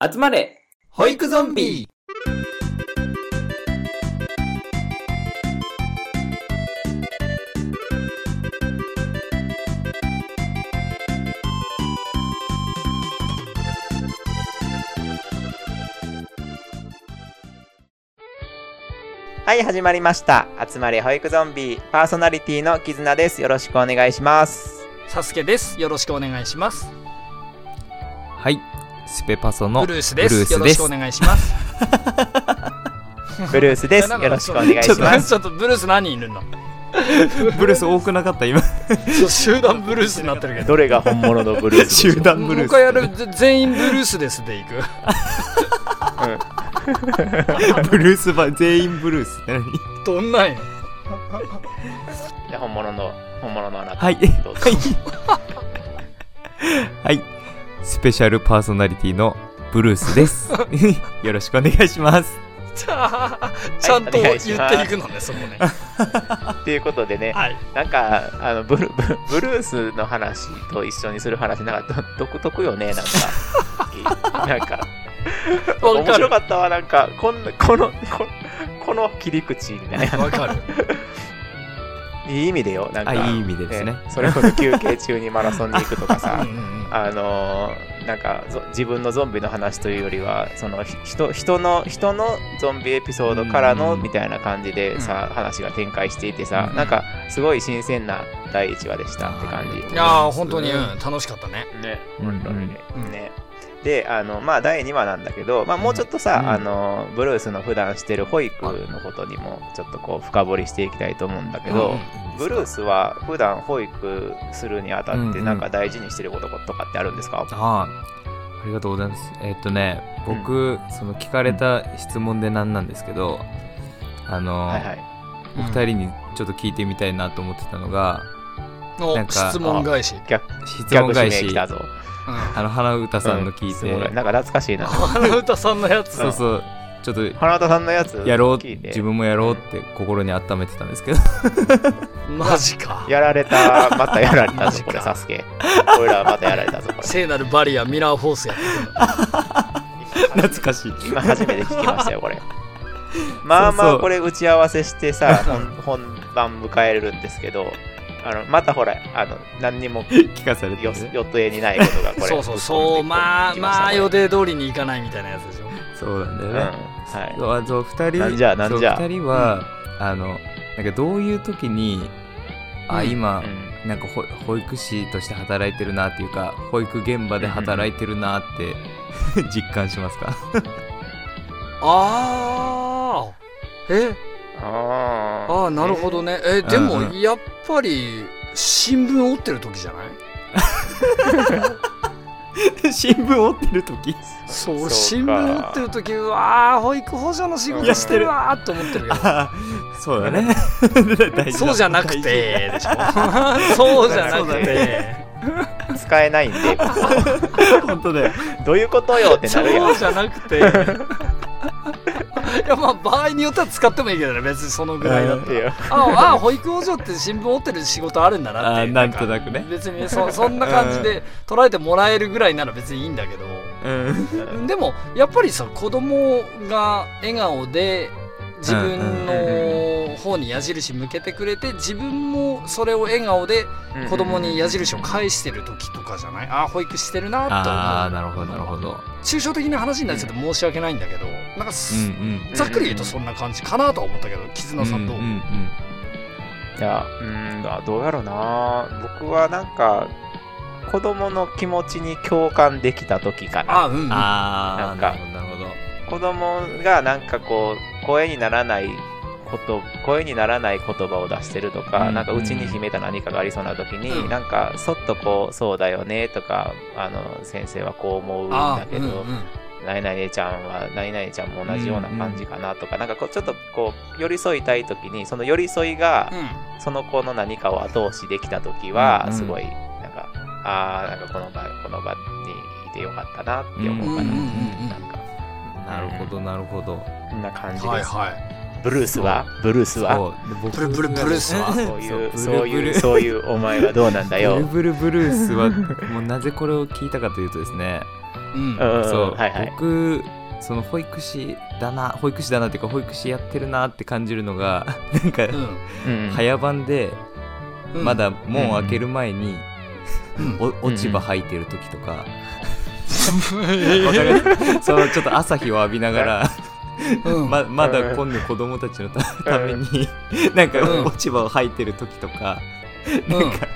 集まれ保育ゾンビはい、始まりました。集まれ保育ゾンビパーソナリティのキズナです。よろしくお願いします。サスケです。よろしくお願いします。はい、スペパソのブルースです。ブルースよろしくお願いします。ブルースです。よろしくお願いします。ちょっとブルース何人いるの？ブルース多くなかった今集団ブルースになってるけど。どれが本物のブルース集団ブルースもう一回やるぜ全員ブルースですでいく。ブルース版全員ブルースって何？どんなんよ。じゃあ本物の、本物のあなた。はいどうぞ。はいスペシャルパーソナリティのブルースです よろしくお願いしますちゃ ちゃんと言っていくのね、そこね。ということでね、はい。なんか、あのブルブルブルースの話と一緒にする話、なんかど独特よね、なんか。なんか、面。白かったわ、なんか、こんなこの、ここの切り口みたいな。わかる。いい意味でよ、なんか。あいい意味でですね。それこそ休憩中にマラソンに行くとかうんさあのーなんかぞ自分のゾンビの話というよりはそのひ人人の人のゾンビエピソードからのうん。みたいな感じでさ、話が展開していてさ、うんなんかすごい新鮮な第1話でしたって感じ。いやー、本当に、うん、楽しかったね。ね、うん本当に。ね。うんねであのまあ第2話なんだけど、まあ、もうちょっとさ、うんあのブルースの普段してる保育のことにもちょっとこう深掘りしていきたいと思うんだけど、うんブルースは普段保育するにあたってうんなんか大事にしてることとかってあるんですか、ああありがとうございますえっとね僕、その聞かれた質問でなんなんですけどあの、はいはい。お二人にちょっと聞いてみたいなと思ってたのがおなんか質問返し。逆質問返し名来たぞ。あの花歌さんの聞いて、なんか懐かしいな。花歌さんのやつ。そうそう。ちょっと花田さんのやつやろう自分もやろうって心に温めてたんですけど。マジか。やられた、またやられたマジぞ、これ、か。サスケ。俺らはまたやられたぞ、これ。聖なるバリア、ミラーフォースや 懐かしい。今初めて聞きましたよ、これ。まあまあこれ打ち合わせしてさ、本本番迎えるんですけど、あのまたほら、あの何にも 聞かされてよね予定にないことがこれ。そうそうそう、まあまあ予定通りにいかないみたいなやつでしょ。そうなんだようん、ね、はい。そうあと2人なんじゃなんじゃ。そう二人は、あのなんかどういう時にあうん今、うん。なんか保保育士として働いてるなっていうか保育現場で働いてるなって 実感しますか？ああえ？あー。ああなるほどね。えでもやっぱり新聞折ってる時じゃない？新聞折ってる時？そう新聞折ってる時うわあ保育補助の仕事してる。わーって思ってるけどあそうだね。そうじゃなくてでしょ。そうじゃなくて。使えないんで、本当だよ。どういうことよってなるやんそう。じゃなくていやまあ場合によっては使ってもいいけどね別にそのぐらいだったらああ保育補助って新聞折ってる仕事あるんだなってあなんとなくね。別にそそんな感じで捉えてもらえるぐらいなら別にいいんだけど。うん。でもやっぱりさ子供が笑顔で自分の方に矢印向けてくれて自分もそれを笑顔で子供に矢印を返してる時とかじゃない？ああ保育してるなって思ああなるほどなるほど。う抽象的な話になっちゃって申し訳ないんだけどなんかす、うんうんざっくり言うとそんな感じかなとは思ったけど絆さんどう、うんうんいや、うーん、あどうやろうな。僕はなんか、子供の気持ちに共感できた時かな。あうんうん。あなるほど。子供がなんかこう、声にならないこと、声にならない言葉を出してるとか、うんなんか内に秘めた何かがありそうな時に、うん。なんかそっとこう、そうだよねとか、あの、先生はこう思うんあだけど、うんうん何々ちゃんは何々ちゃんも同じような感じかなとか、なんかこうちょっとこう寄り添いたい時にその寄り添いがうん。その子の何かを後押しできた時はうんうん。すごいなんか、ああなんかこの場この場にいてよかったなって思うかな、うんうんうんうん。なんか。なるほどなるほど。こん。な感じです、はいはいブルースは？ブルースは？ブルブルブルースは。そういうそそうういうそういうお前はどうなんだブルよブルブルースはもうなぜこれを聞いたかというとですね。うん。うん。そう、はいはい。僕その保育士だな保育士だなっていうか保育士やってるなって感じるのが なんか、うん。早番でうん。まだ門開ける前に、うん。お落ち葉吐いてる時とか、そのちょっと朝日を浴びながらうん。ま まだ今度子供たちのたために なんかうん。落ち葉を吐いてる時とか、うん。なんか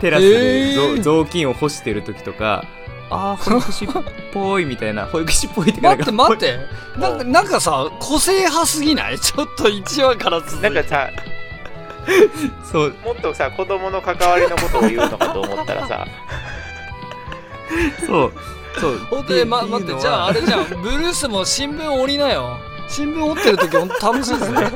テラスでぞえー。雑巾を干してる時とかあー 保育士っぽいみたいな保育士っぽいってか待って待って。なんかなんかさ個性派すぎない？ちょっと1話から続いて。なんかさ、そう。もっとさ、子供の関わりのことを言うのかと思ったらさ、そうそう。ほんで、ま、待ってじゃああれじゃん。ブルースも新聞折りなよ。新聞折ってる時ほんと楽しいですね。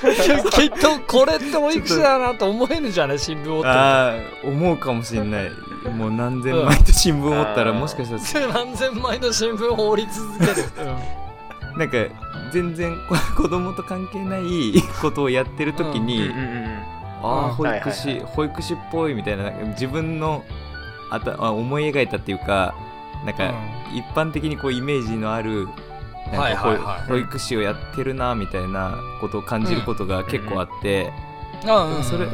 きっとこれって保育士だなと思えるんじゃない新聞折ってああ思うかもしれない。もう何千枚と新聞を折ったらうんもしかしたら。何千枚の新聞を折り続ける、なんか全然こ子供と関係ないことをやってる時に、うんうんうんああうん。保育士、はいはい保育士っぽいみたいな自分のあたあ思い描いたっていうかなんか一般的にこうイメージのあるなんはいか保育士をやってるなみたいなことを感じることが結構あって、うんうんそれ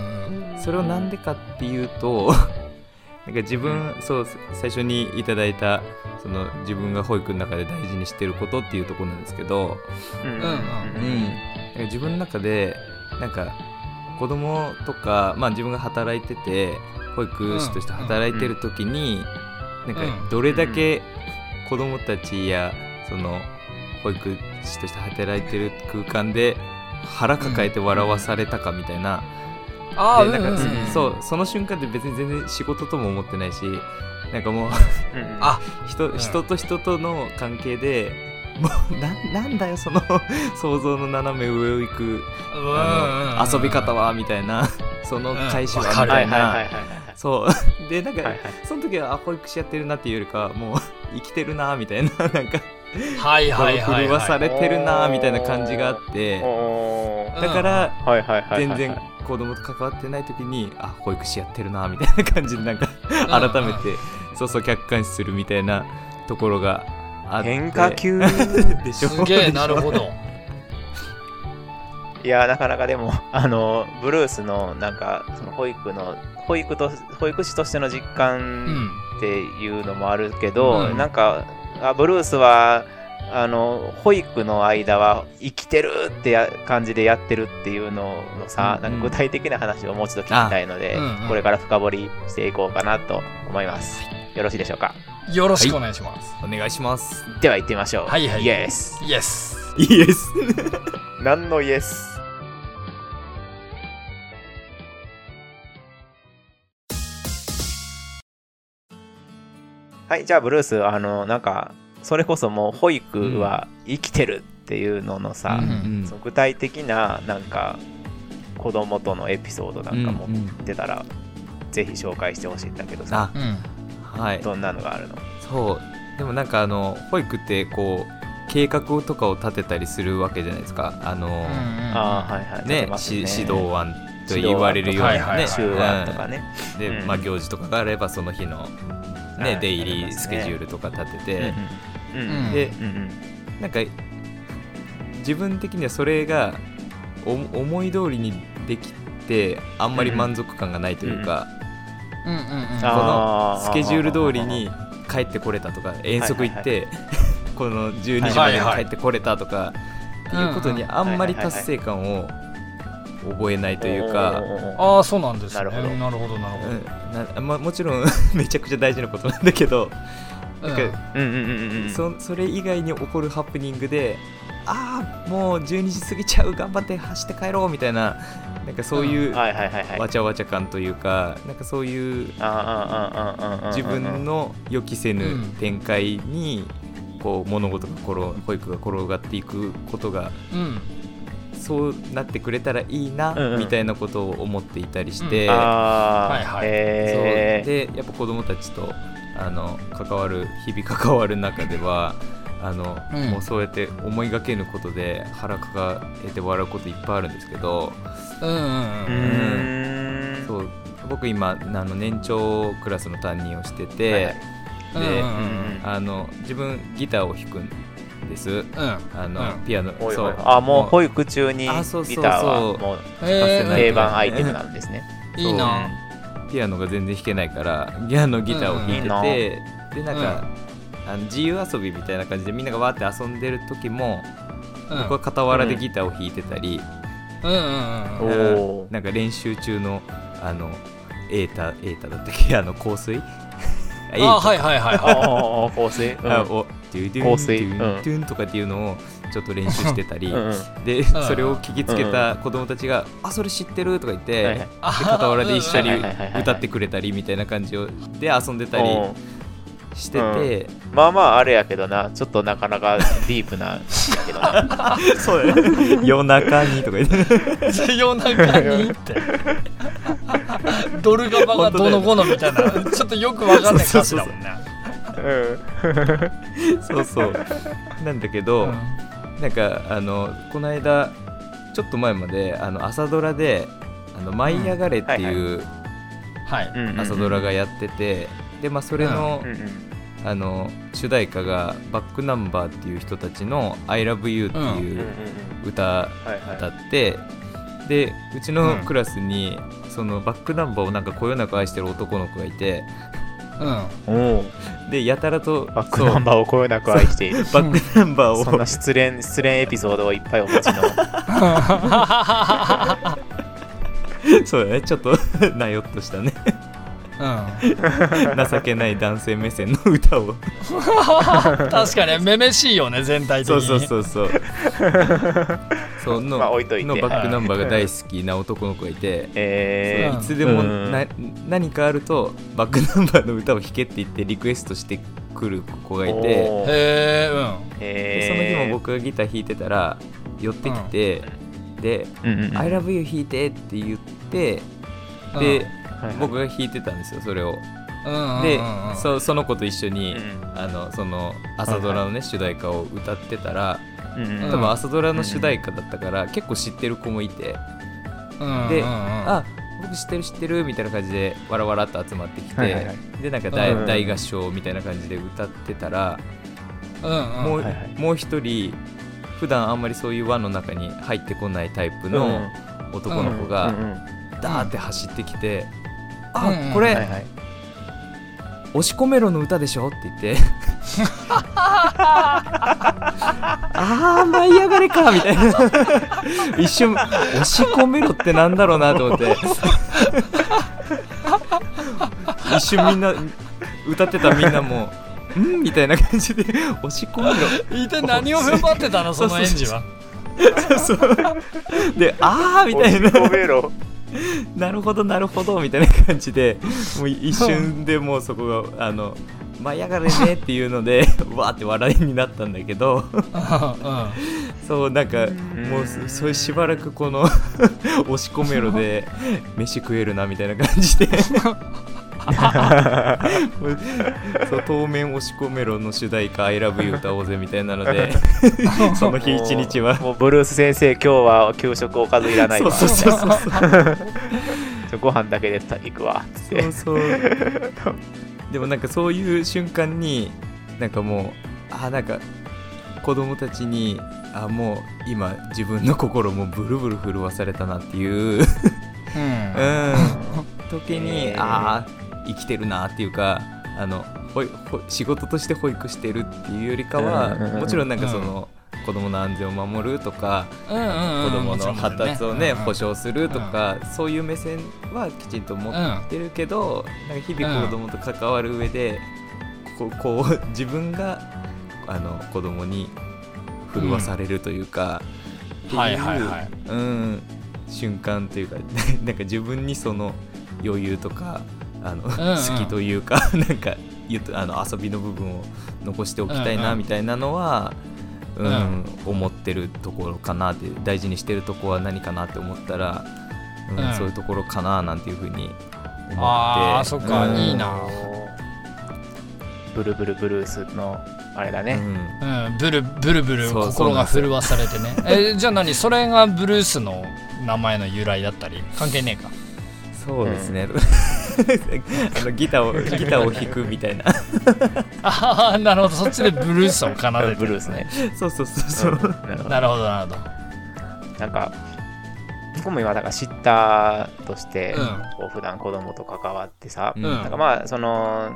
それをなんでかっていうと なんか自分、そう最初にいただいたその自分が保育の中で大事にしてることっていうところなんですけど、うんうんうんうん。うん、なんか自分の中でなんか子供とか、まあ、自分が働いてて保育士として働いてる時に、なんかうん。どれだけ子供たちやその保育士として働いてる空間で腹抱えて笑わされたかみたいな、ああでなんか、うんうんうん。そうその瞬間って別に全然仕事とも思ってないしなんかもううんあ 人ん。人と人との関係でもうななんだよその 想像の斜め上を行くあの遊び方はみたいな その返しはみたいいはいはいはいはい。そう。でなんか、はいはい。その時はあ保育士やってるなっていうよりかはもう生きてるなみたいななんかはいはいはい震わさはいれてるなみたいな感じがあって。だから。全然子供と関わってない時にあ保育士やってるなみたいな感じでなんか改めてそうそう客観視するみたいなところがあって。変化球でしょ。すげえなるほど。いやなかなかでも あのブルースのなんかその保育の保育と保育士としての実う感んっていうのもあるけど、うん。なんかあブルースはあの保育の間は生きてるってや感じでやってるっていうののさ、うん。なんか具体的な話をもう一度聞きたいので、あうん。うん。これから深掘りしていこうかなと思います。よろしいでしょうか？よろしくお願いします。お願いします。では行ってみましょう。はいはい。イエスイエスイエス何のイエスはい、じゃあブルース、あの、なんか、それこそもう保育は生きてるっていうののさ、うんその具体的な、なんか、子供とのエピソードなんかもうんうん。出たら、ぜひ紹介してほしいんだけどさ、あうんはい。どんなのがあるの？そう。でもなんかあの保育ってこう計画とかを立てたりするわけじゃないですか。あの、ああ、はいはい。出ねてますし指導案と言われるようなね、はいはとかね。うん。で、うんまあ、行事とかがあればその日の、はい。ね出入りスケジュールとか立てて、うんうん。うんでうんうん。なんか自分的にはそれがお思い通りにできてあんまり満足感がないというか、うんうんうん。あー。スケジュール通りに帰ってこれたとか遠足行って、この12時までに帰ってこれたとか、っていうことにあんまり達成感を覚えないというか、ああそうなんですね。なるほど。なるほどなるほうん。なまあ、もちろん めちゃくちゃ大事なことなんだけど、どなん。かうんうんうんうんうん。そそれ以外に起こるハプニングでああもう12時過ぎちゃう頑張って走って帰ろうみたいななんかそういうはいはいはいはい。わちゃわちゃ感というかなんかそういう自分の予期せぬうん展開にこう物事が転保育が転がっていくことがうん。そうなってくれたらいいなみたいなことを思っていたりして、あー。はいはい。そう。へーでやっぱ子供たちとあの関わる日々関わる中ではあの、うん。もうそうやって思いがけぬことで腹抱えて笑うこといっぱいあるんですけど、うんうんううん。ーん。そう。僕今あの年長クラスの担任をしてて、はいはい。で、うんうんあの自分ギターを弾くんです。うん。あの、うん。ピアノそう。あもう保育中にギタあそうそうそう。ーはもうえー。定番アイテムなんですね。いいな。ピアノが全然弾けないからギアのギターを弾いてて、うん。うんでなんか、あの自由遊びみたいな感じでみんながわーって遊んでる時も、うん。僕は傍らでギターを弾いてたり、うん。うんうんうんなんか練習中のあのエータエータだったっけ？あの香水？あはいはいはい香水。うん。あおドゥドゥン香水。ドゥンドゥンとかっていうのをちょっと練習してたり、うんうん。でそれを聞きつけた子供たちが「あそれ知ってる?」とか言って、はいはい。で傍らで一緒に歌ってくれたりみたいな感じをで遊んでたり。うんしてて、まあまああれやけどな、ちょっとなかなかディープな。やけどな。そう夜中にとか言って。い 夜中に？ってドルガバがどの子のみたいな。ちょっとよくわかんない歌詞だもんね。そうそう。なんだけど、なんかあのこの間ちょっと前まであの朝ドラで「あの舞い上がれ」っていう朝ドラがやってて、でまあそれの,、うんうんあの主題歌がバックナンバーっていう人たちの「ILOVEYOU」っていううん。歌はいはい歌って、でうちのクラスに、そのバックナンバーをなんかこよなく愛してる男の子がいてうん。でやたらとバックナンバーをこよなく愛している。バックナンバーを。そんな失恋、失恋エピソードをいっぱいお持ちの。そうだね。ちょっと なよっとしたね。うん情けない男性目線の歌を。確かにめめしいよね全体的そうにそうそうそう。その,、まあ置いといて。のバックナンバーが大好きな男の子がいて、えうんいつでもうん。な何かあるとバックナンバーの歌を弾けって言ってリクエストしてくる子がー、いて。おーへえうんその日も僕がギター弾いてたら寄ってきて、でうんうんう「ん。I love you 弾いて」って言ってうん。で、はいはい。僕が弾いてたんですよそれを。うんでうんうん。そその子と一緒に、うん。あのその朝ドラのね、主題歌を歌ってたらうんうん。うん多分朝ドラの主題歌だったから、結構知ってる子もいて、うんでうんうん。あ僕知ってる知ってるみたいな感じでわらわらっと集まってきて、はいはいはい。でなんか大,、うん大合唱みたいな感じで歌ってたら、うんうん。もうはいはい。もう一人普段あんまりそういう輪の中に入ってこないタイプの男の子がうんうん。ダーって走ってきて「うんあうん。これ、はいはい。押し込めろの歌でしょ?」って言って。あー舞い上がれかみたいな。一瞬押し込めろってなんだろうなと思って。一瞬みんな歌ってたみんなもんみたいな感じで押し込めろ。一体何を踏ん張ってたのその園児は。そう。であーみたいな。押し込めろ なるほどなるほどみたいな感じでもう一瞬でもうそこがあの舞い上がれねっていうので わーって笑いになったんだけど。そうなんかもうそそれしばらくこの 押し込めろで飯食えるなみたいな感じで そう当面押し込めろの主題歌「ILOVEYOU」歌おうぜみたいなので その日一日は。もうブルース先生今日は給食おかずいらないわ。そうそうそうそう。ご飯だけで行くわ。つってそうそう。でもなんかそういう瞬間になんかもうあなんか子供たちにあもう今自分の心もブルブル震わされたなっていう。うん。うん。時に、えー。ああ生きてるなっていうかあのほいほ仕事として保育してるっていうよりかは、うんうんうんもちろんなんかその、子供の安全を守るとか、うんうんうん。子供の発達をね、保障障するとか、そういう目線はきちんと持ってるけど、なんか日々子供と関わる上で、こうこう自分があの子供に震わされるというか、っていうはいはい。はいうん、瞬間というか なんか自分にその余裕とかあの、んうん。好きというか なんか言うとあの遊びの部分を残しておきたいうんうん。なみたいなのは、うんうん。思ってるところかなって大事にしてるところは何かなって思ったら、うんうん。そういうところかななんていうふうに思ってあーそっかうん。いいな。ブルブルブルースのあれだね、うん。うん、ブルブルブル心が震わされてね。えじゃあ何？それがブルースの名前の由来だったり関係ねえか。そうですね、あのギターをギターを弾くみたいな。ああなるほど。そっちでブルースを奏でて。ブルースね。そうそうそうそう、なるほどなるほどなるほど。なんか、僕も今、だからシッターとして、うん。こう普段子供と関わってさ、うん。なんかまあ、その、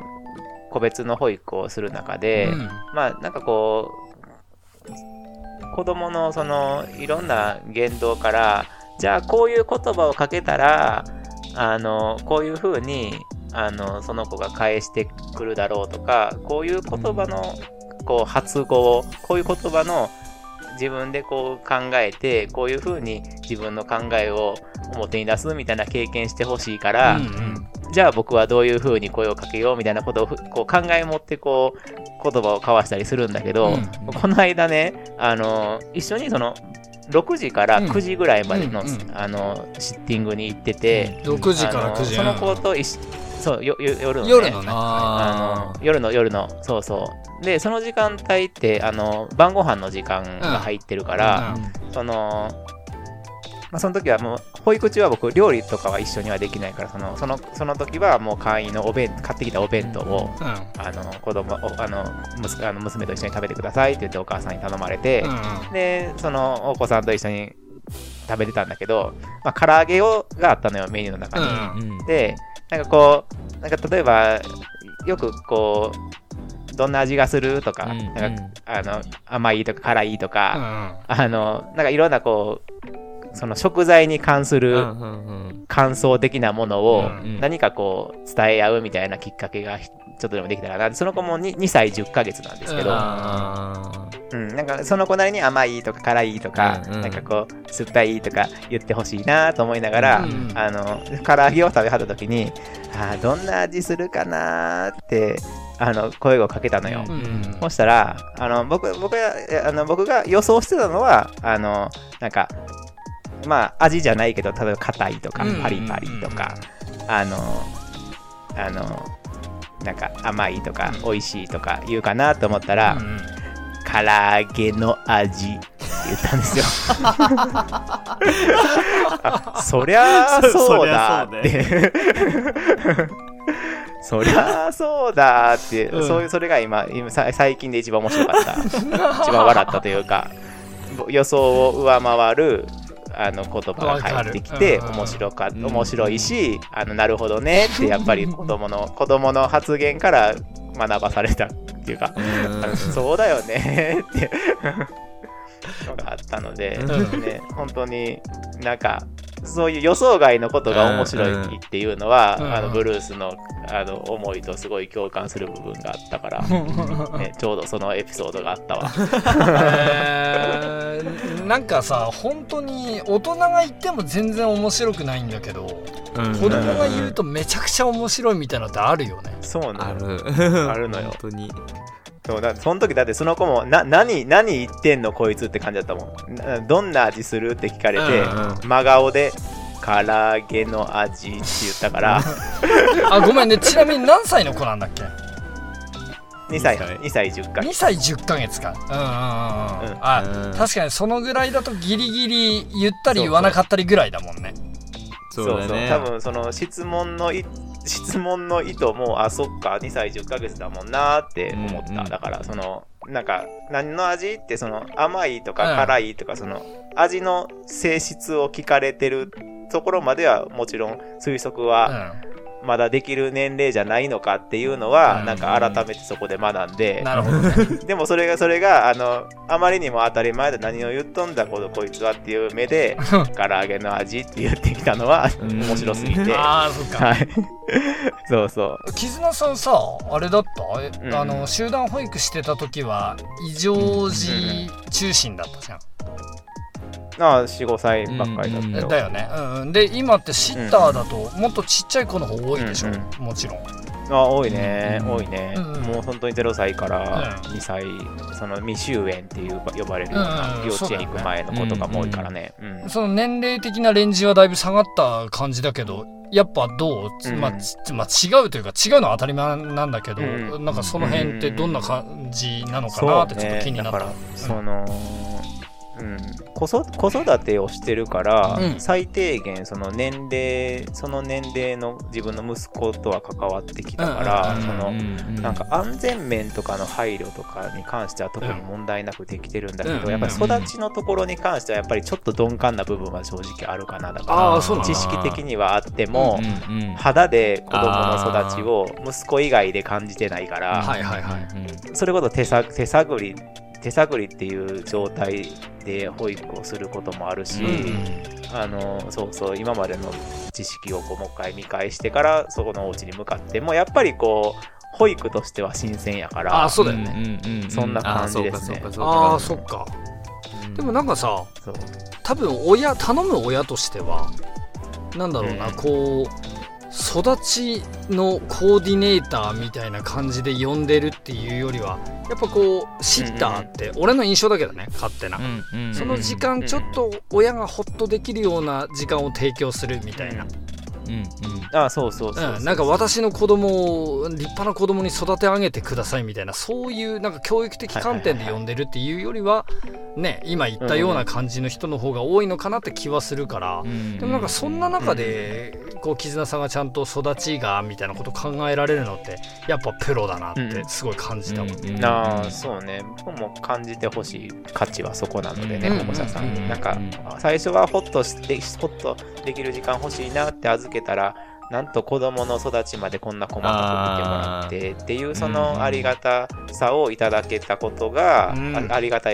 個別の保育をする中で、うん。まあ、なんかこう、子供のその、いろんな言動から、じゃあこういう言葉をかけたら、あの、こういうふうに、あの、その子が返してくるだろうとか、こういう言葉の、こう、発語を、こういう言葉の、自分でこう考えて、こういうふうに自分の考えを表に出すみたいな経験してほしいから、うんうん。じゃあ僕はどういう風に声をかけようみたいなことをふこう考え持ってこう言葉を交わしたりするんだけど、うん。この間ね、あの一緒にその6時から9時ぐらいまでの,、あのシッティングに行ってて、6時から9時。その子と一緒。そうよよ夜の、ね、夜のねあの夜の夜の。そうそう。でその時間帯ってあの晩ご飯の時間が入ってるから、うん。その、まあ、その時はもう、保育中は僕、料理とかは一緒にはできないから、その、その、その時はもう会員のお弁、買ってきたお弁当を、うん。あの、子供、おあの、息子あの娘と一緒に食べてくださいって言ってお母さんに頼まれて、うんで、その、お子さんと一緒に食べてたんだけど、まあ、唐揚げを、があったのよ、メニューの中に。うんうん。で、なんかこう、なんか例えば、よくこう、どんな味がするとか、うんなんか、あの、甘いとか辛いとか、うん。あの、なんかいろんなこう、その食材に関する感想的なものをうん何かこう伝え合うみたいなきっかけがひちょっとでもできたらな。その子も 2, 2歳10ヶ月なんですけど、うん。なんかその子なりに甘いとか辛いとか、なんかこう酸っぱいとか言ってほしいなと思いながら、うんあの、唐揚げを食べはった時に、あーどんな味するかなーって、あの、声をかけたのよ。うんうんそしたら、あの、僕、僕あの、僕が予想してたのは、あの、なんか、まあ、味じゃないけど、例えば硬いとかうん、パリパリとか、あの、あの、なんか甘いとか、美味しいとか言うかなと思ったら、うん唐揚げの味って言ったんですよ。あ そりゃあそうだって。そりゃあそうだって、うん。そういうそれが今今さ最近で一番面白かった。一番笑ったというか予想を上回るあの言葉が返ってきて面白かうん。面白いしあのなるほどねってやっぱり子供の子供の発言から学ばされたっていうか そうだよねってのがあったので、うん。ね、本当になんかそういう予想外のことが面白いっていうのは、うんあのブルースのあの思いとすごい共感する部分があったから、ね、ちょうどそのエピソードがあったわ。えー。なんかさ本当に大人が言っても全然面白くないんだけどうん。子供が言うとめちゃくちゃ面白いみたいなのってあるよね。そうなあのる。あるのよ。本当にそうだその時だってその子もな何何言ってんのこいつって感じだったもん。などんな味するって聞かれて、うん真顔で唐揚げの味って言ったから。あごめんね。ちなみに何歳の子なんだっけ？2歳。二歳。2歳10ヶ2月歳10ヶ月か。うんうんうんうん。うん。あうん。確かにそのぐらいだとギリギリ言ったり言わなかったりぐらいだもんね。そうだね。多分その質問のい質問の意図もあそっか2歳10ヶ月だもんなって思った、うんうんだからそのなんか何の味ってその甘いとかうん辛いとかその味の性質を聞かれてるところまではもちろん推測うはんまだできる年齢じゃないのかっていうのはうん。なんか改めてそこで学んで、なるほどね。でもそれがそれがあのあまりにも当たり前で何を言っとんだこのこいつはっていう目で 唐揚げの味って言ってきたのはうん。面白すぎて。ああそっか。はい。そうそう。絆さんさあれだった？えうん。あの集団保育してた時は異常時中心だったじゃんああ、4、5歳ばっかりだった。うん。よ。だよね、うんうん、で今ってシッターだともっとちっちゃい子の方多いでしょ、うんうもちろん。ああ、多いね、うん多いね。うんうん。もう本当に0歳からうん。2歳、その未就園っていう呼ばれるようなうんうん。幼稚園行く前の子とかも多いからね。うん。その年齢的なレンジはだいぶ下がった感じだけどやっぱどう、うん。まあちまあ、違うというか違うのは当たり前なんだけど、うん。なんかその辺ってどんな感じなのかなってちょっと気になった、その、うん、子そ子育てをしてるから、うん。最低限その年齢その年齢の自分の息子とは関わってきたから、うんそののなんか安全面とかの配慮とかに関しては特に問題なくできてるんだけど、うんやっぱり育ちのところに関してはやっぱりちょっと鈍感な部分は正直あるかな。だから知識的にはあっても、肌で子供の育ちを息子以外で感じてないから、はいはいはい。それこそ手さ手探り手探りっていう状態で保育をすることもあるし、あのそうそう今までの知識をこうもう一回見返してからそこのお家に向かってもやっぱりこう保育としては新鮮やから。ああそうだよね、うんうんうん。そんな感じですね。あそうかそうかああそか。そうっかでもなんかさそう。多分親頼む親としてはなんだろうな、うん。こう育ちのコーディネーターみたいな感じで呼んでるっていうよりはやっぱこうシッターって俺の印象だけどね勝手な、その時間ちょっと親がホッとできるような時間を提供するみたいな、うんうん。あそうそうそうなんか私の子供を立派な子供に育て上げてくださいみたいなそういうなんか教育的観点で呼んでるっていうよりはね今言ったような感じの人の方が多いのかなって気はするから、うんでもなんかそんな中でこう絆さんがちゃんと育ちがみたいなこと考えられるのってやっぱプロだなってすごい感じたもん、うんうんああそうね。僕も感じてほしい価値はそこなのでねうん保護者さんうん。になんか最初はホッとしてホッとできる時間欲しいなって預けたらなんと子供の育ちまでこんな細かく見てもらってっていうそのありがたさをいただけたことが、うん。あありがた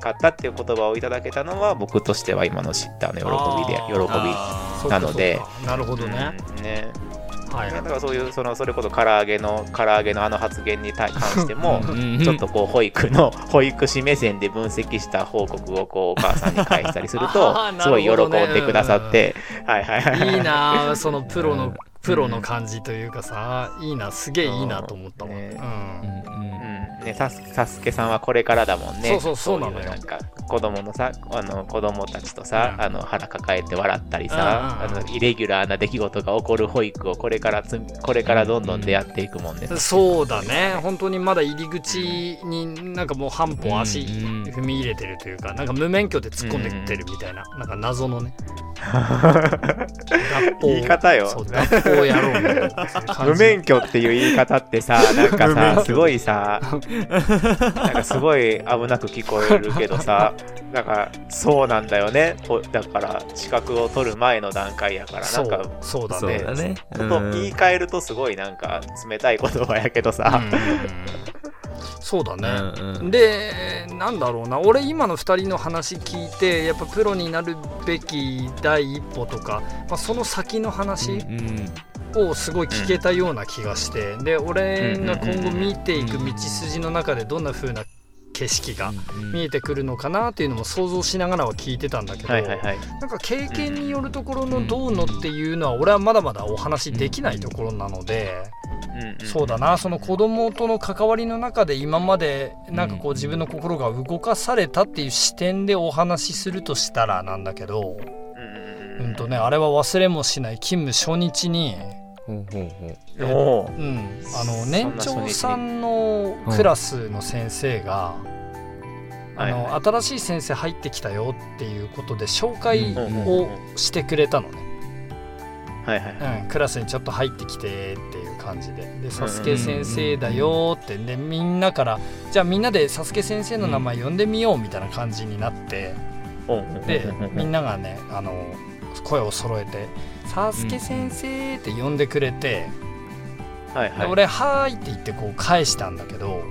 かったっていう言葉をいただけたのは僕としては今のシッターの喜びで喜びなので。なるほどね、うんねはい。はいだからそういうそのそれこそ唐揚げの唐揚げのあの発言に対関してもーちょっとこう保育の保育士目線で分析した報告をこうお母さんに返したりすると あーすごい喜んでくださって、はいはいはいい。いなあそのプロのプロの感じというかさいいなすげえいいなと思ったわ、ねうんうん。うん。うんね、さすサスケさんはこれからだもんね。そうそうそうなのよ。いなんか子供のさ、あの子供たちとさ、うん。あの腹抱えて笑ったりさ、うんうんうん。あのイレギュラーな出来事が起こる保育をこれからつこれからどんどん出会っていくもんね。そうだね。本当にまだ入り口になんかもう半歩足うんうん踏み入れてるというかなんか無免許で突っ込んでってるみたいななんか謎のね。脱法言い方よ。そう脱法野郎みたいな 無免許っていう言い方ってさ、なんかさ、すごいさ、なんかすごい危なく聞こえるけどさ、なんかそうなんだよね。ほだから資格を取る前の段階やから、なそうんかそうだね。だね言い換えるとすごいなんか冷たい言葉やけどさ、うんそうだね、うんうん。でなんだろうな。俺今の2人の話聞いてやっぱプロになるべき第一歩とか、まあ、その先の話うんをすごい聞けたような気がして、で俺が今後見ていく道筋の中でどんな風な景色がうん見えてくるのかなっていうのも想像しながらは聞いてたんだけど、はいはいはい。なんか経験によるところのどうのっていうのは俺はまだまだお話できないところなので。そうだな。その子供との関わりの中で今までなんかこう自分の心が動かされたっていう視点でお話しするとしたらなんだけどうん。うんとねあれは忘れもしない。勤務初日に、ほうほうほうおーうん、あの年長さんのクラスの先生が、あのはい。は新しい先生入ってきたよっていうことで紹介うんをしてくれたのね。はいはいはい。うん、クラスにちょっと入ってきてっていう感じで「でサスケ先生だよ」って。でみんなから「じゃあみんなでサスケ先生の名前呼んでみよう」みたいな感じになって。でみんな、ながねあの声を揃えて「サスケ先生」って呼んでくれてではいはい。俺「はーい」って言ってこう返したんだけど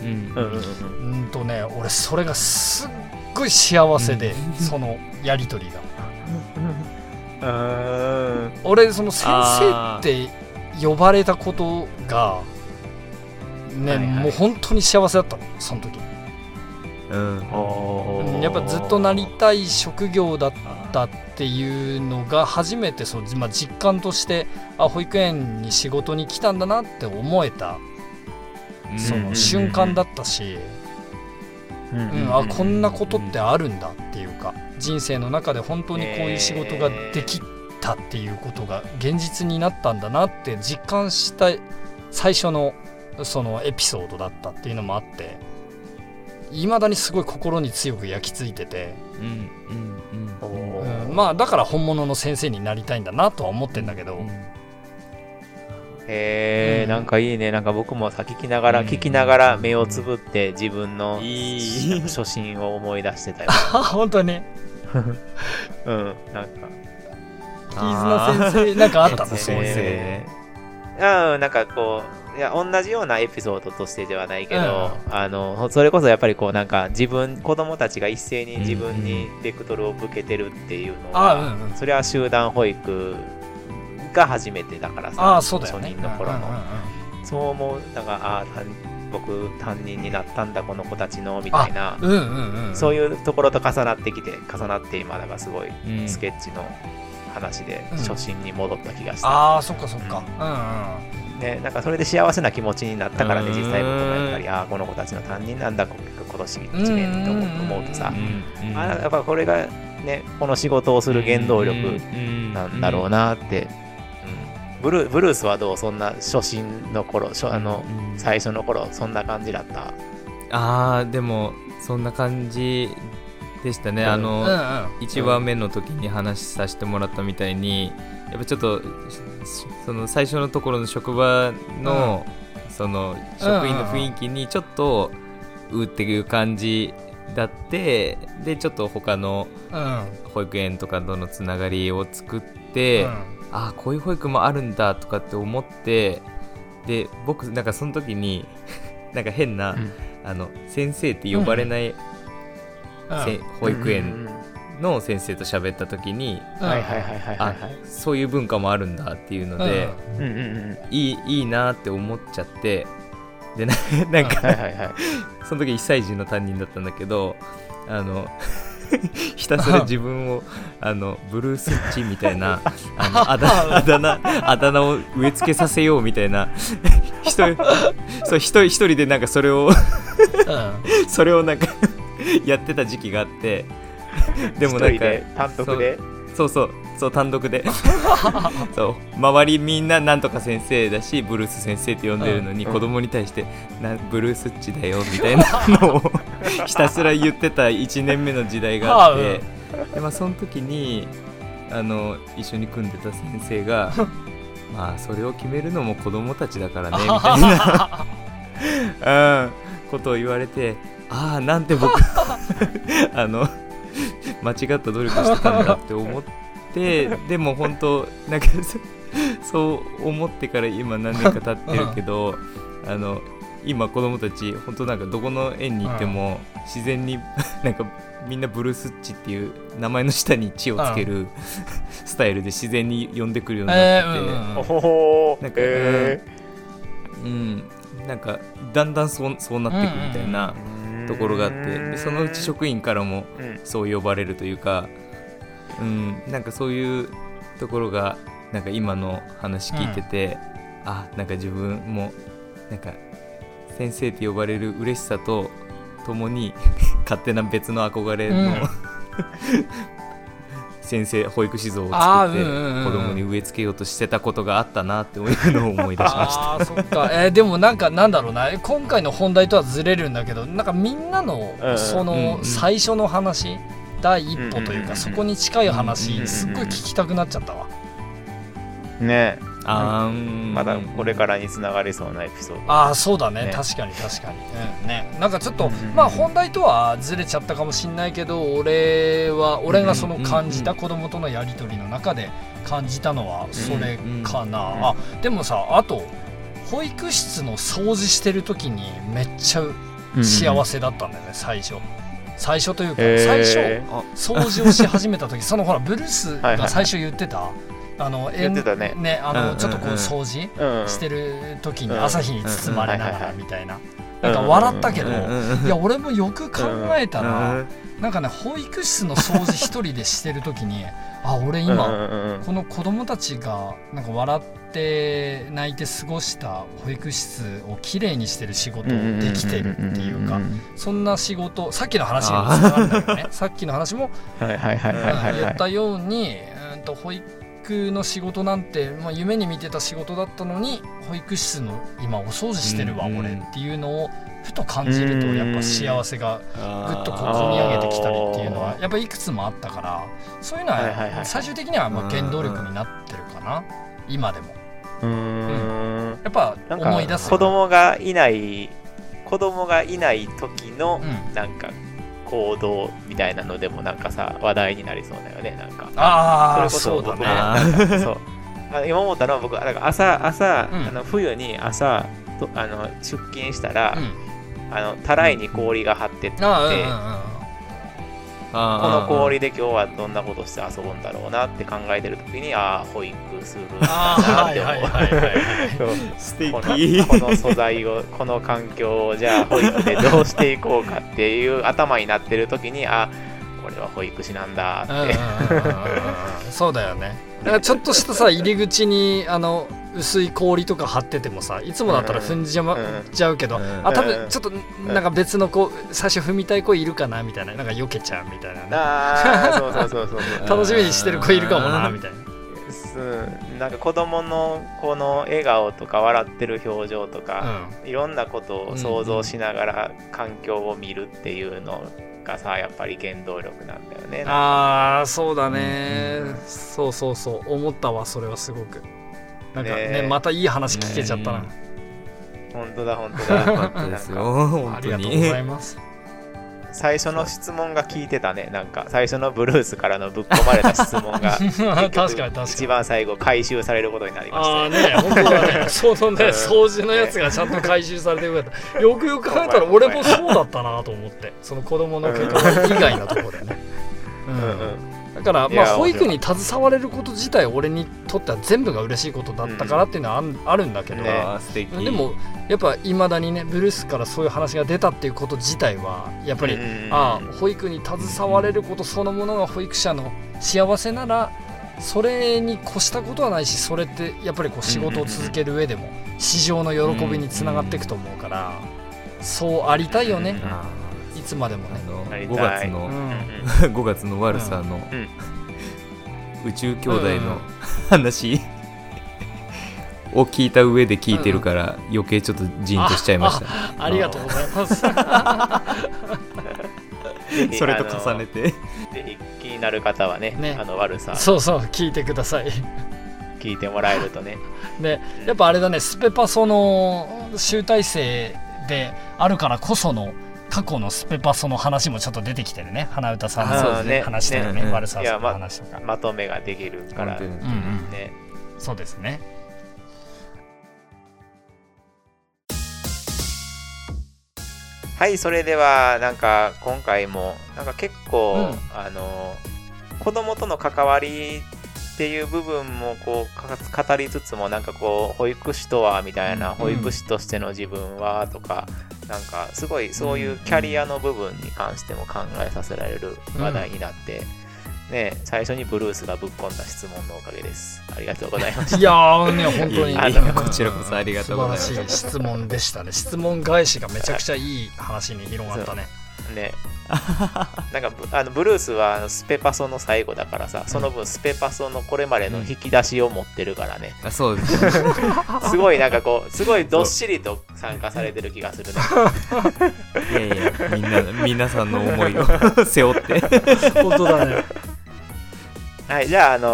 うん。うんうんうんうん。とね俺それがすっごい幸せでそのやり取りが。俺その先生って呼ばれたことがね、はいはい。もう本当に幸せだったのその時、うん。うんやっぱずっとなりたい職業だったっていうのが初めてその、まあ、実感としてあ保育園に仕事に来たんだなって思えた。その瞬間だったし、うんあこんなことってあるんだっていうか人生の中で本当にこういう仕事ができたっていうことが現実になったんだなって実感した最初のそのエピソードだったっていうのもあっていまだにすごい心に強く焼き付いてて、うんうんうんまあだから本物の先生になりたいんだなとは思ってんだけど、へえ、うん。なんかいいね。なんか僕もさ、聞きながら、うん。聞きながら目をつぶって自分のいい。初心を思い出してたよ。あ 本当に。うん、なんか。飯綱先生なんかあったの？えーそういう生。うん、なんかこう、いや、同じようなエピソードとしてではないけど、あの、それこそやっぱりこう、なんか自分、子供たちが一斉に自分にベクトルを向けてるっていうのは、あうんうん。それは集団保育が初めてだからさ、ああそうだよね。初任の頃の。うんうんうんそう思う、なんか、ああ、担僕、担任になったんだ、この子たちの、みたいな、うんうんうんうん。そういうところと重なってきて、重なって今、なんかすごい、うん。スケッチの話でうん。初心に戻った気がした。ああそっかそっか。うんうんね、なんかそれで幸せな気持ちになったからね、うん。実際僕もやっぱり、ああ、この子たちの担任なんだ、こ今年1年と思思うとさう、ん。あやっぱこれがね、この仕事をする原動力なんだろうなって。うん。ブルーブルースはどうそんな初心の頃、初あの、うん最初の頃、そんな感じだった？あーでもそんな感じでしたね、あの、うんうん。1話目の時に話させてもらったみたいにやっぱちょっとしその最初のところの職場の、その職員の雰囲気にちょっとうっていう感じだってでちょっと他のうん。保育園とかとのつながりを作って、ああこういう保育もあるんだとかって思ってで僕なんかその時に なんか変な、うん。あの先生って呼ばれない、保育園うん。うんの先生と喋った時に。そういう文化もあるんだっていうので、うんうんうん。いいいいなって思っちゃってでな なんか、はいはいはい。その時1歳児の担任だったんだけどあの ひたすら自分をあのブルースッチみたいなあのあだあだ名あだ名を植え付けさせようみたいな一人そう一人一人でなんかそれをうんそれをなんかやってた時期があって でもなんか単独で？そうそうそう単独で。そう周りみんななんとか先生だしブルース先生って呼んでるのに、うん。子供に対してなブルースっちだよみたいなのを ひたすら言ってた1年目の時代があって、でまあ、その時にあの一緒に組んでた先生がまあそれを決めるのも子供たちだからねみたいな、うん、ことを言われてああなんて僕あの 間違った努力してたんだって思って でも本当なんかそそう思ってから今何年か経ってるけどあの今子供たち本当なんかどこの園に行っても自然に なんかみんなブルースッチっていう名前の下に「血」をつけるスタイルで自然に呼んでくるようにえなってて、なんかえうん、なんかだんだんそうそうなっていくみたいな。ーところがあってでそのうち職員からもうん。そう呼ばれるというか、うん、なんかそういうところがなんか今の話聞いてて、あなんか自分もなんか先生って呼ばれる嬉しさとともに 勝手な別の憧れの、うん 先生保育士像をあ作って子供に植え付けようとしてたことがあったなっていうのを思い出しました。あーそっか、えーでもなんかなんだろうな。今回の本題とはずれるんだけどなんかみんなのそのうん最初の話第一歩といううんかそこに近いうん話すっごい聞きたくなっちゃったわ。ねあー。うんまだこれからにつながりそうなエピソード。ああそうだね。ね。確かに確かに、うんね、なんかちょっと、うんうんうんまあ本題とはずれちゃったかもしんないけど俺は俺がその感じたうん子供とのやり取りの中で感じたのはそれかな、うんうんあでもさあと保育室の掃除してる時にめっちゃ幸せだったんだよね最初。最初というか最初へ掃除をし始めた時そのほらブルースが最初言ってたあの言ってたね。ねあのちょっとこう掃除してる時にうん。朝日に包まれながらみたいな。なんか笑ったけどうん。いや俺もよく考えたうらん。なんかね保育室の掃除一人でしてる時に あ俺うん今この子供たちがなんか笑って泣いて過ごした保育室をきれいにしてる仕事うんできてるっていうかんそんな仕事さっきの話にもつながるんだけどね。さっきの話も言ったようにうんと保育の仕事なんて、まあ、夢に見てた仕事だったのに保育室の今お掃除してるわうん俺っていうのをふと感じるとやっぱ幸せがぐっとこう込み上げてきたりっていうのはやっぱいくつもあったからそういうのは最終的にはまあ原動力になってるかな。今でも。うん。やっぱ思い出す。子供がいない子供がいない時のなんか行動みたいなのでもなんかさ話題になりそうだよねなんか。ああそうだね。そう。今思ったのは僕なんか朝朝、うん、あの冬に朝とあの出勤したら、うん、あのたらいに氷が張ってって、この氷で今日はどんなことして遊ぶんだろうなって考えてる時にああ保育するなって思う。この素材をこの環境をじゃあ保育でどうしていこうかっていう頭になってる時にあこれは保育士なんだって。そうだよねちょっとしたさ入り口にあの薄い氷とか貼っててもさいつもだったら踏んじゃ,、まちゃうけど、あ多分ちょっとなんか別の子最初踏みたい子いるかなみたいななんか避けちゃうみたいな、ね、楽しみにしてる子いるかもなみたいな。うん、なんか子供のこの笑顔とか笑ってる表情とか、うん、いろんなことを想像しながら環境を見るっていうのがさやっぱり原動力なんだよね。ああそうだね、うん、そうそうそう。思ったわそれはすごく。なんかね、ね、またいい話聞けちゃったな、ね、本当だ本当だ。よ。ありがとうございます最初の質問が聞いてたね。なんか最初のブルースからのぶっ込まれた質問が確かに一番最後回収されることになりました、ね、ああね本当だね そのね掃除のやつがちゃんと回収されてよかったよくよく考えたら俺もそうだったなと思って。その子供の毛と以外のところでね。うん、うんだからまあ保育に携われること自体俺にとっては全部が嬉しいことだったからっていうのはあるんだけど、ね、でもやっぱいまだにねブルースからそういう話が出たっていうこと自体はやっぱり、ああ保育に携われることそのものが保育者の幸せならそれに越したことはないしそれってやっぱりこう仕事を続ける上でも市場の喜びにつながっていくと思うからそうありたいよね。いつまでもね5月の、うん、5月の悪さの、宇宙兄弟の話、を聞いた上で聞いてるから、余計ちょっとじんとしちゃいました。ありがとうございます。それと重ねて。ぜひ気になる方はね、ね、あの悪さそうそう聞いてください。聞いてもらえるとね。でやっぱあれだねスペパソの集大成であるからこその過去のスペパソの話もちょっと出てきてるね。花歌さんの、ね、話してるね、ね、悪さの話とか、ま、まとめができるから、うんうん、ね。そうですね。はいそれではなんか今回もなんか結構、うん、あの子供との関わりっていう部分もこう語りつつもなんかこう保育士とはみたいな、保育士としての自分はとかなんかすごいそういうキャリアの部分に関しても考えさせられる話題になって、うん、ね、最初にブルースがぶっ込んだ質問のおかげです。ありがとうございました。いやーね、本当に。こちらこそありがとうございます。素晴らしい質問でしたね。質問返しがめちゃくちゃいい話に広がったね。ね。なんかあのブルースはスペパソの最後だからさその分スペパソのこれまでの引き出しを持ってるからね、うん、そうです。すごいなんかこうすごいどっしりと参加されてる気がするね。いやいやみんな皆さんの思いを 背負って。本当だね。はいじゃああの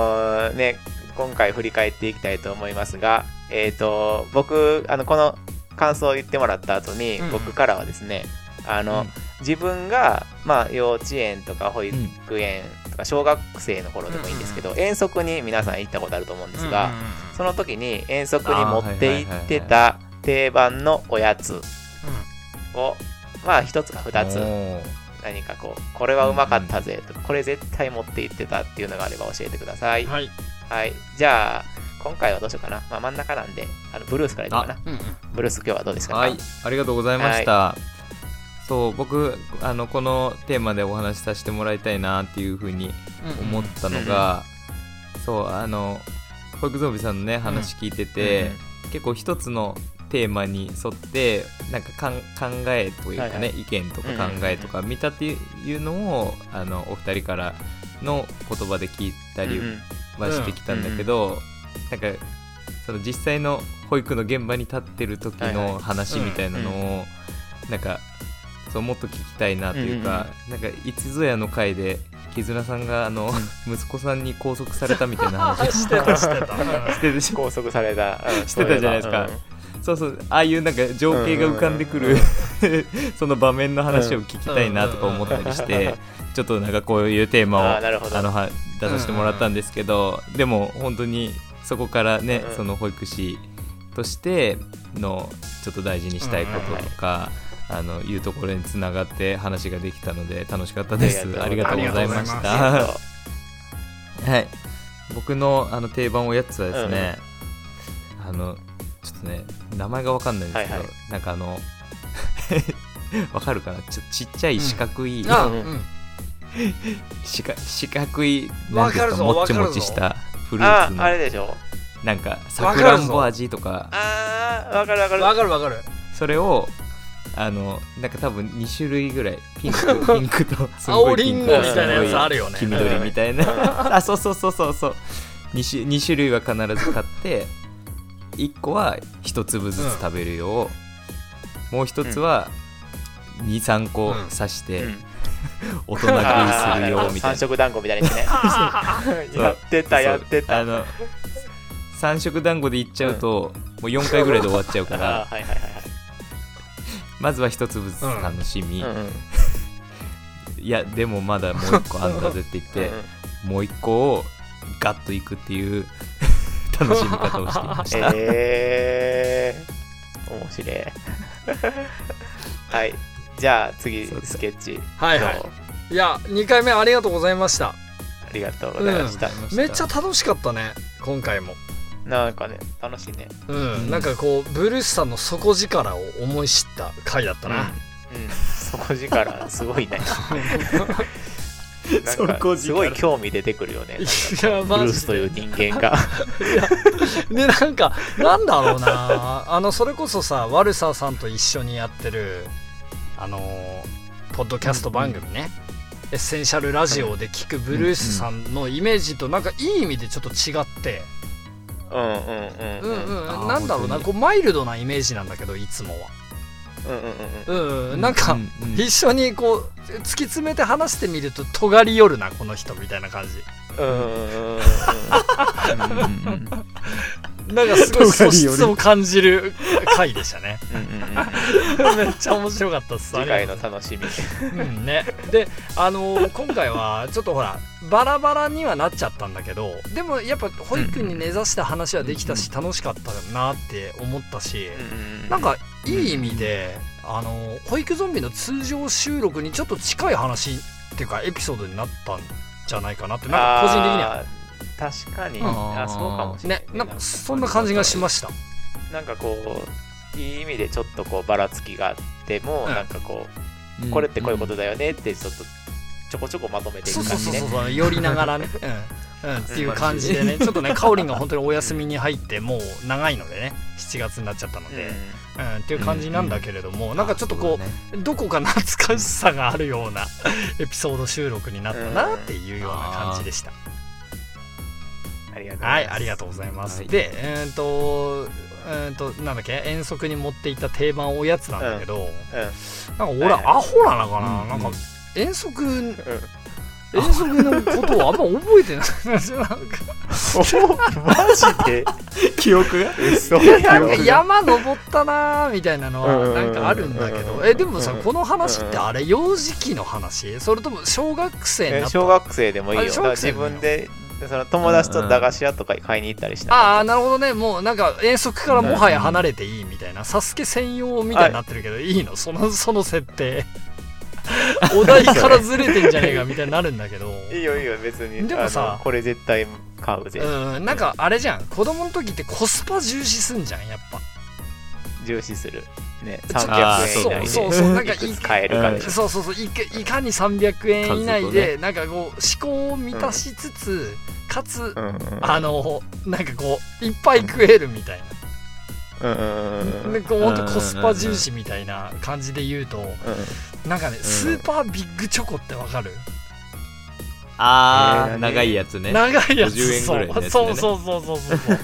ー、ね今回振り返っていきたいと思いますがえっ、ー、と僕あのこの感想を言ってもらった後に、僕からはですねあの、うん自分が、まあ、幼稚園とか保育園とか小学生の頃でもいいんですけど、遠足に皆さん行ったことあると思うんですが、その時に遠足に持って行ってた定番のおやつを、まあ一つか二つ何かこうこれはうまかったぜとか、これ絶対持って行ってたっていうのがあれば教えてください。はい、はい、じゃあ今回はどうしようかな、まあ、真ん中なんであのブルースからいこうかな、ブルース今日はどうですか？はい。ありがとうございました、はいそう僕あのこのテーマでお話しさせてもらいたいなっていうふうに思ったのが、うんうん、そうあの保育ゾンビさんのね話聞いてて、うん、結構一つのテーマに沿ってなんかかん考えというかね、はいはい、意見とか考えとか見たっていうのをあのお二人からの言葉で聞いたりはしてきたんだけど、なんかその実際の保育の現場に立ってる時の話みたいなのをなんかそうもっと聞きたいなというか、なんかいつぞやの回で絆さんがあの、息子さんに拘束されたみたいな話。してた。してた。拘束された、うん。してたじゃないですか。そういそう。そうああいうなんか情景が浮かんでくる、その場面の話を聞きたいなとか思ったりして、ちょっとなんかこういうテーマをあのは出させてもらったんですけど、でも本当にそこからね、うんその保育士としてのちょっと大事にしたいこととか、あのいうところにつながって話ができたので楽しかったです。ありがとうございました。はい、僕のあの定番おやつはですね、あのちょっとね名前がわかんないんですけど、はいはなんかあの わかるかな？ちょちっちゃい四角い、あ、ううんん、四角いわかるぞなんていうんですもっちもちしたフルーあツのあれでしょ。なんかさくらんぼ味とか。あーわかるわかる。わかるわかる。それをあのなんか多分2種類ぐらいピンク ピンクとすご青リいピンゴみたいなやつあるよね。黄緑みたいな。あそうそうそうそう。そう 2, 種2種類は必ず買って1個は1粒ずつ食べるよ。う、もう1つは23個うん。刺してうん。大人食いするよ みたいな。三色団子みたいにしてね。そう。やってたやってた。あの三色団子でいっちゃうと、もう4回ぐらいで終わっちゃうかあらーはいはいはいまずは1粒ずつ楽しみ、はいうんうん。いやでもまだもう1個あんだぜって言って、もう1個をガッといくっていう 楽しみ方をしていました、えー、面白い。はい。じゃあ次スケッチ。はいはい。いや2回目ありがとうございました。ありがとうございました、めっちゃ楽しかったね今回もなんかね楽しいね。うん、うん。なんかこうブルースさんの底力を思い知った回だったな、うん、うん、底力すごいね。なんかすごい興味出てくるよね。いやブルースという人間が。でなんかなんだろうな。あのそれこそさワルサーさんと一緒にやってるあのーポッドキャスト番組ね、エッセンシャルラジオで聞くブルースさんのイメージとなんかいい意味でちょっと違ってうんうんうんううんなんだろうなこうマイルドなイメージなんだけどいつもは。うんうんうんうん、うん、なんか、うんうん。一緒にこう突き詰めて話してみると尖り寄るなこの人みたいな感じ。うんうんうんうん。うんうんうんなんかすごい素質を感じる回でしたね。めっちゃ面白かったっす。次回の楽しみ。ううんね。であのー今回はちょっとほらバラバラにはなっちゃったんだけどでもやっぱ保育に根ざした話はできたし楽しかったなって思ったしなんかいい意味であのー保育ゾンビの通常収録にちょっと近い話っていうかエピソードになったんじゃないかなってなんか個人的には確かに、うん。あそうかもしれないねなんかそんな感じがしました。なんかこういい意味でちょっとこうばらつきがあっても、うん。なんかこううん。これってこういうことだよねってちょっとちょこちょこまとめていく感じね。そうそうそう寄りながらね、うん。うん、っていう感じでね。ちょっとねかおりんが本当にお休みに入ってもう長いのでね。7月になっちゃったので、うん。っていう感じなんだけれども、なんかちょっとこううどこか懐かしさがあるようなエピソード収録になったなっていうような感じでした。ありがとうござはいい、ます。ありがとうございます。はい。で、えっ、と、えー、となんだっけ？遠足に持っていった定番おやつなんだけど、なんか俺、はいはい。アホなのかな、うん。なんか遠足うん。うん遠足のことをあんま覚えてない。なんかマジで？記憶が？山登ったなーみたいなのはなんかあるんだけうんうんうんうん。どえでもさうんこの話ってあれ幼児期の話？それとも小学生になった？小学生でもいいあよ自分でその友達と駄菓子屋とか買いに行ったりした。ああなるほどね。もうなんか遠足からもはや離れていいみたいな。サスケ専用みたいになってるけどいいの？そのその設定。お題からずれてんじゃねえかみたいになるんだけど。いいよいいよ別に。でもさこれ絶対買うぜ。うん。なんかあれじゃん。子供の時ってコスパ重視すんじゃんやっぱ。重視するねちょあー300円以内でそうそうそうなんかいくつ買えるかでしょ。そうそうそういかいかに300円以内数で、なんかこう思考を満たしつつ、かつ、うんうんあのなんかこういっぱい食えるみたいうんうんうんな、うん。でこうほんとコスパ重視みたいな感じで言うと、なんかねスーパービッグチョコってわかる？あー、えー何長いやつね。長いやつ。50円ぐらいのやつね。そうそうそうそうそう。そう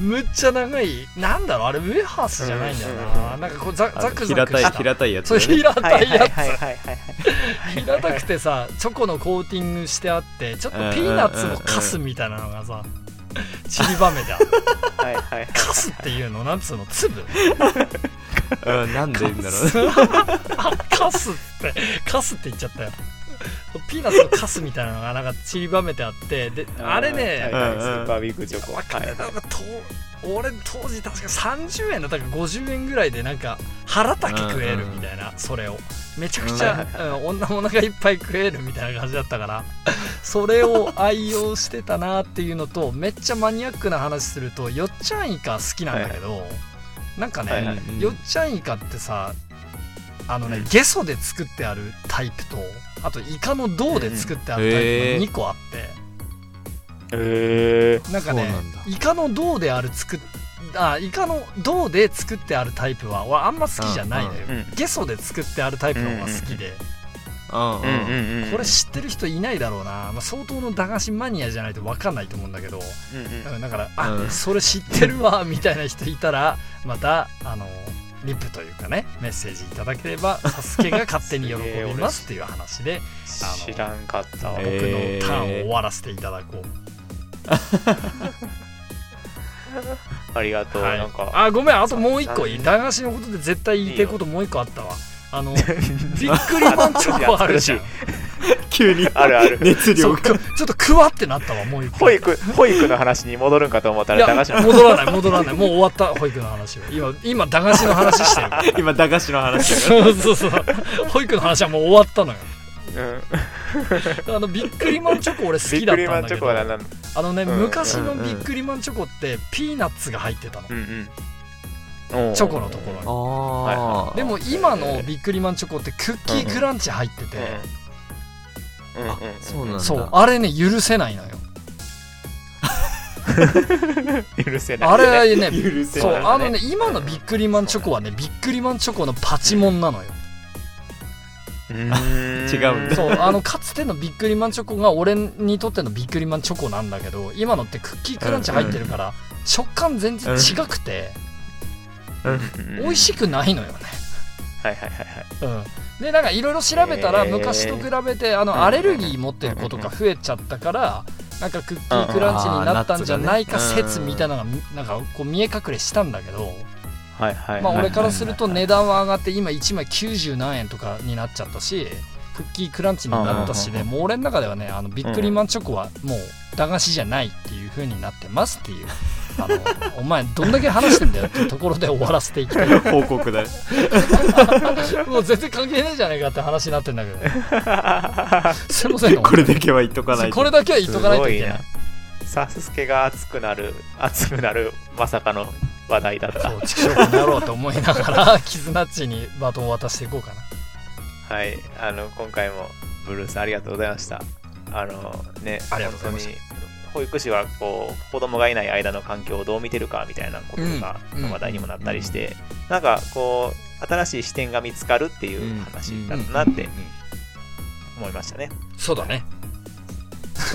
むっちゃ長い。なんだろうあれウェハースじゃないんだよな。なんかこうザザクザ平たいクした。平たいやつそうだね平たいやはいはいはいはいつ平たくてさチョコのコーティングしてあってちょっとピーナッツのカスみたいなのがさ散りばめてあるはいはいはいカスっていうのなんつうの粒うんなんで言うんだろうカスってカスって言っちゃったよピーナッツのカスみたいなのがなんか散りばめてあってであれね、はいはいスーパービッグチョコ。俺当時確か30円だったか50円ぐらいでなんか腹だけ食えるみたいな、それを。めちゃくちゃ、うん、女もお腹いっぱい食えるみたいな感じだったから。それを愛用してたなっていうのとめっちゃマニアックな話するとよっちゃんイカ好きなんだけど、なんかね、はいはい。うん。よっちゃんイカってさあのねゲソで作ってあるタイプとあとイカの銅で作ってあるタイプの2個あって。へえなんかねイカの銅である作っあイカの銅で作ってあるタイプは俺あんま好きじゃないのよ、うんうんゲソで作ってあるタイプの方が好きで、うん。うん。これ知ってる人いないだろうな、まあ、相当の駄菓子マニアじゃないと分かんないと思うんだけど、うんうん。うんだからあ、うん。それ知ってるわみたいな人いたらまたあのリプというかねメッセージいただければサスケが勝手に喜びますっていう話で 知らんかったわ。僕えのターンを終わらせていただこう、ありがとう。はい。なんかあごめんあともう一個いいさ駄菓子のことで絶対言いたいこともう一個あったわ。あのびっくりマンチョコあるじゃん 急に。あるある。熱量が。ちょっとくわってなったわもう一個保育保育の話に戻るんかと思ったら駄菓子の戻らない戻らない。もう終わった保育の話は今今駄菓子の話してる。今駄菓子の話。そうそうそう。保育の話はもう終わったのよ。うん。あのびっくりマンチョコ俺好ビッきだクリマンチョったんだけどあのねうん。昔のびっくりマンチョコってピーナッツが入ってたの。うんうん。チョコのところに。でも今のビックリマンチョコってクッキークランチ入ってて、うんうんうんそうなんだ。そうあれね許せないのよ。許せないあれね許せないそうあのね今のビックリマンチョコはねビックリマンチョコのパチモンなのよ。うーん。違うんだ。そうあのかつてのビックリマンチョコが俺にとってのビックリマンチョコなんだけど今のってクッキークランチ入ってるから食感全然違くてうん。美味しくないのよねはいはいはいはい。うん。でなんかいろいろ調べたら昔と比べてあのアレルギー持ってる子とか増えちゃったからなんかクッキークランチになったんじゃないか説みたいなのがなんかこう見え隠れしたんだけどはいはいまあはい俺からすると値段は上がって今1枚90何円とかになっちゃったしクッキークランチになったしでもう俺の中ではねあのビックリマンチョコはもう駄菓子じゃないっていう風になってますっていうあのお前どんだけ話してんだよっていうところで終わらせていきたい。報告だ もう全然関係ねえじゃねえかって話になってんだけど。すいません。これだけは言っとかないと。これだけは言っとかないといけない。サスケが熱くなる熱くなるまさかの話題だった。そう畜生になろうと思いながらキズナッチにバトンを渡していこうかな。はい。あの今回もブルースありがとうございました。あのねありがとうございました。本当に保育士はこう子供がいない間の環境をどう見てるかみたいなことがうん。話題にもなったりして、なんかこう新しい視点が見つかるっていう話だったなって思いましたね、そうだね。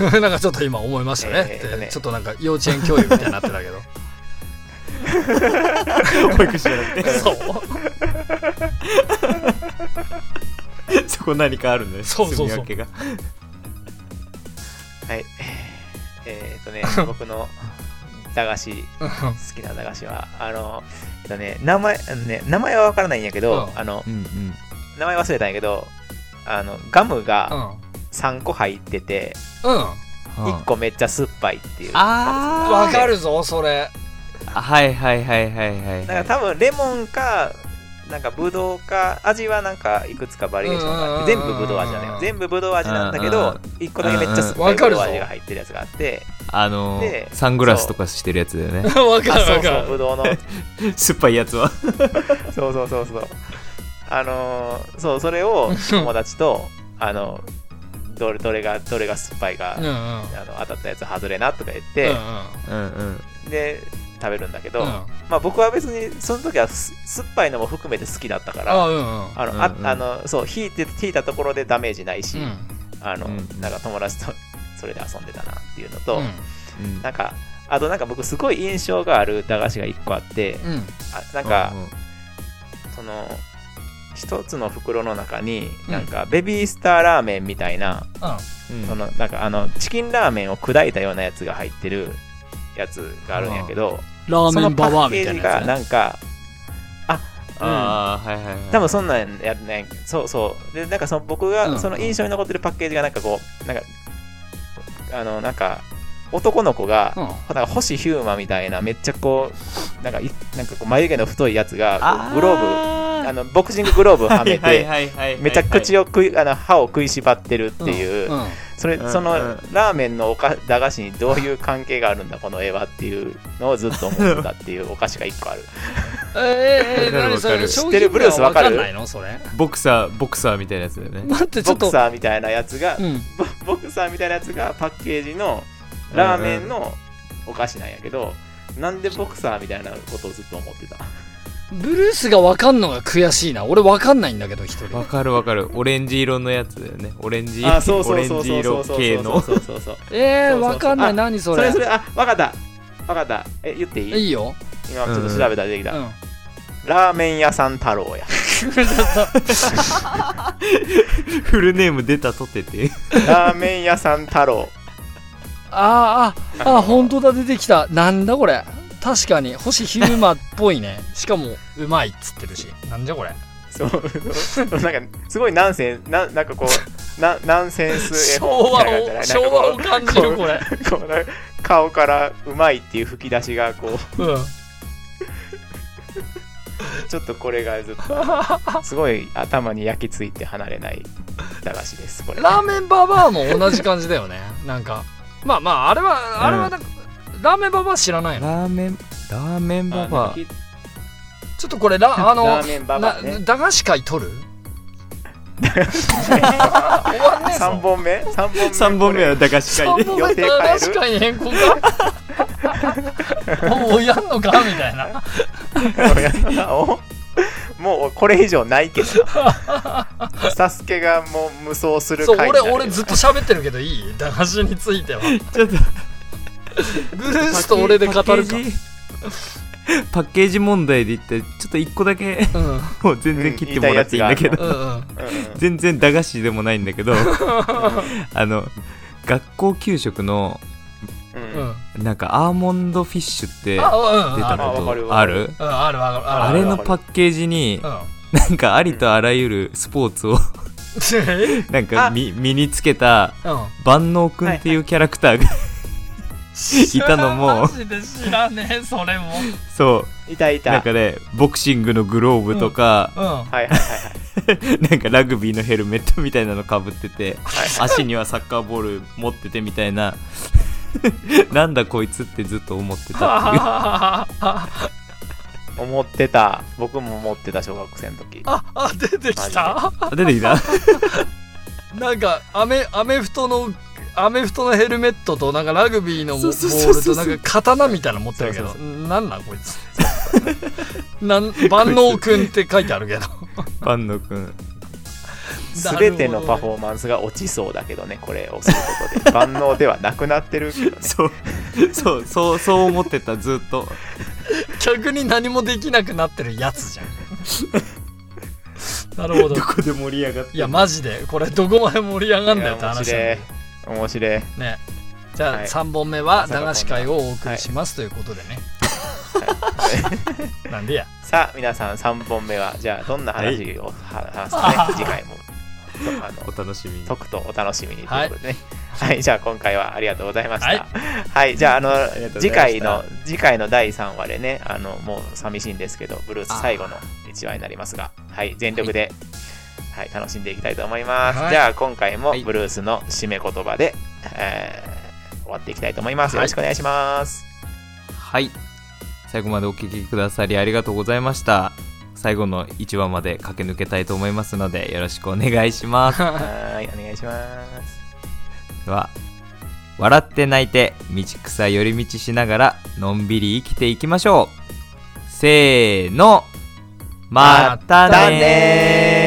なんかちょっと今思いましたね,で、えーねちょっとなんか幼稚園教育みたいになってたけど。保育士じゃなくて。そう。そこ何かあるんだよそうそう。そうえーっとね 僕の駄菓子好きな駄菓子はあのえっとね名前あのね名前はわからないんやけど、うん。あのうんうん。名前忘れたんやけどあのガムうがん。3個入ってて、うん。1個めっちゃ酸っぱいっていう。あー。わかるぞそれ。はいはいはいはいはいなんか多分レモンかなんかブドウか味はなんかいくつかバリエーションがあってうん全部ブドウ味なのよ全部ブドウ味なんだけうんど1個だけめっちゃ酸っぱいブドウ味が入ってるやつがあって。あのでーサングラスとかしてるやつだよね。わかあそうそうるわかるブドウの。酸っぱいやつは。そうそうそうそう。あのーそうそれを友達と あのどれどれがどれが酸っぱいか、うんうん。あの当たったやつ外れなとか言っうんて、うんうん。で食べるんだけど、うん。まあ僕は別にその時はす酸っぱいのも含めて好きだったからそう引いて引いたところでダメージないし、うん。あの、うん。なんか友達とそれで遊んでたなっていうのと、うん。うん。なんかあとなんか僕すごい印象がある駄菓子が1個あってうん。あなんかうんうん。その一つの袋の中にうん。なんかベビースターラーメンみたいな、そのなんかあのチキンラーメンを砕いたようなやつが入ってるやつがあるんやけどラーメンババアみたいなやつね。なんかああはいはいはい多分そんなんやね。そうそう。でなんかその僕が、うん。その印象に残ってるパッケージがなんかこうなんかあのなんか男の子が、うん。なんか星ヒューマみたいなめっちゃこうなんかいなんかこう眉毛の太いやつがグローブあのボクシンググローブはめてめちゃ口をを食いあの歯を食いしばってるっていう、うんそれうんそのうんラーメンのおか駄菓子にどういう関係があるんだこの絵はっていうのをずっと思ってたっていうお菓子が1個ある。えー、えー、何そわかる。れ商知ってる？ブルースわかる？ボクサーボクサーみたいなやつだよね。ボクサーみたいなやつが、うん。ボボクサーみたいなやつがパッケージのラーメンのお菓子なんやけど、なんでボクサーみたいなことをずっと思ってた？ブルースが分かんのが悔しいな。俺分かんないんだけど一人。わかるわかる。オレンジ色のやつだよね。オレンジあそうオレンそうそうジ色そうそう。系のそうそうそうえー、そうそうそう分かんない。あ何それ？それそれあわかった。わかった。え言っていい？いいよ。今ちょっと調べたら出てきた、うん。ラーメン屋さん太郎や。フルネーム出たとてて。ラーメン屋さん太郎。あーああ本当だ。出てきた。なんだこれ？確かに星ヒューマっぽいね。しかもうまいっつってるし。なんじゃこれ。そう。なんかすごいナンセンななんかこうなナンセンス絵昭本み昭和を感じるこれ。こうこうなんか顔からうまいっていう吹き出しがこう。うん。ちょっとこれがずっとすごい頭に焼き付いて離れない駄菓子ですこれ。ラーメンババアも同じ感じだよね。なんかまあまああれはあれはなんか、ラーメンババア知らないの？ラーメンラーメンババア。あちょっとこれラ あのラーメンババアね。な駄菓子会取る？終わんねえぞ。3本目？3本目？3本目は駄菓子会で。3本目駄菓子会に変更かもうやんのか？みたいな。おもうこれ以上ないけど。サスケがもう無双するそう俺俺ずっと喋ってるけどいい？駄菓子については。ちょっとブルースと俺で語るか。パッケージ。パッケージ問題で言ってちょっと1個だけうん。もう全然切ってもらっていいんだけど。うん全然駄菓子でもないんだけど。あの学校給食のうん。うんなんかアーモンドフィッシュって出たことあるうんあれのパッケージにうん。なんかありとあらゆるスポーツをえ なんかあ。身身につけたうん。万能くんっていうキャラクターが いたのも。マジで知らねえそれも。そいたいうた。なんかねボクシングのグローブとか、うん。はいはいはいはい。なんかラグビーのヘルメットみたいなのかぶっててはい足にはサッカーボール持っててみたいな。なんだこいつってずっと思ってたっていう。思ってた。僕も思ってた小学生の時。ああ出てきた。あ出てきた？なんかアメアメフトのアメフトのヘルメットとなんかラグビーのボールとなんか刀みたいなの持ってるけど。なんなんこいつ。なん万能くんって書いてあるけど。万能くん。全てのパフォーマンスが落ちそうだけどねこれをすることで。万能ではなくなってるけどね。そう。そうそうそう思ってたずっと。逆に何もできなくなってるやつじゃん。なるほど。どこで盛り上がっていやマジで。これどこまで盛り上がんだよって話だよ面白い。ね。じゃあはい。3本目は駄菓子会をお送りしますということでね。なんでや。さあ皆さん3本目はじゃあどんな話をは話すかね。次回も。とあのお楽しみに。とくとお楽しみにということでね。はい、じゃあ今回はありがとうございました。ははい。い、じゃああの次回の次回の第3話でねあのもう寂しいんですけどブルース最後の1話になりますが。はい。全力で、はい楽しんでいきたいと思います、はい。じゃあ今回もはい。ブルースの締め言葉で、えー終わっていきたいと思います。よろしくお願いします、はい。最後までお聞きくださりありがとうございました。最後の1話まで駆け抜けたいと思いますのでよろしくお願いします。はーいお願いします。では笑って泣いて道草寄り道しながらのんびり生きていきましょう。せーの。またねー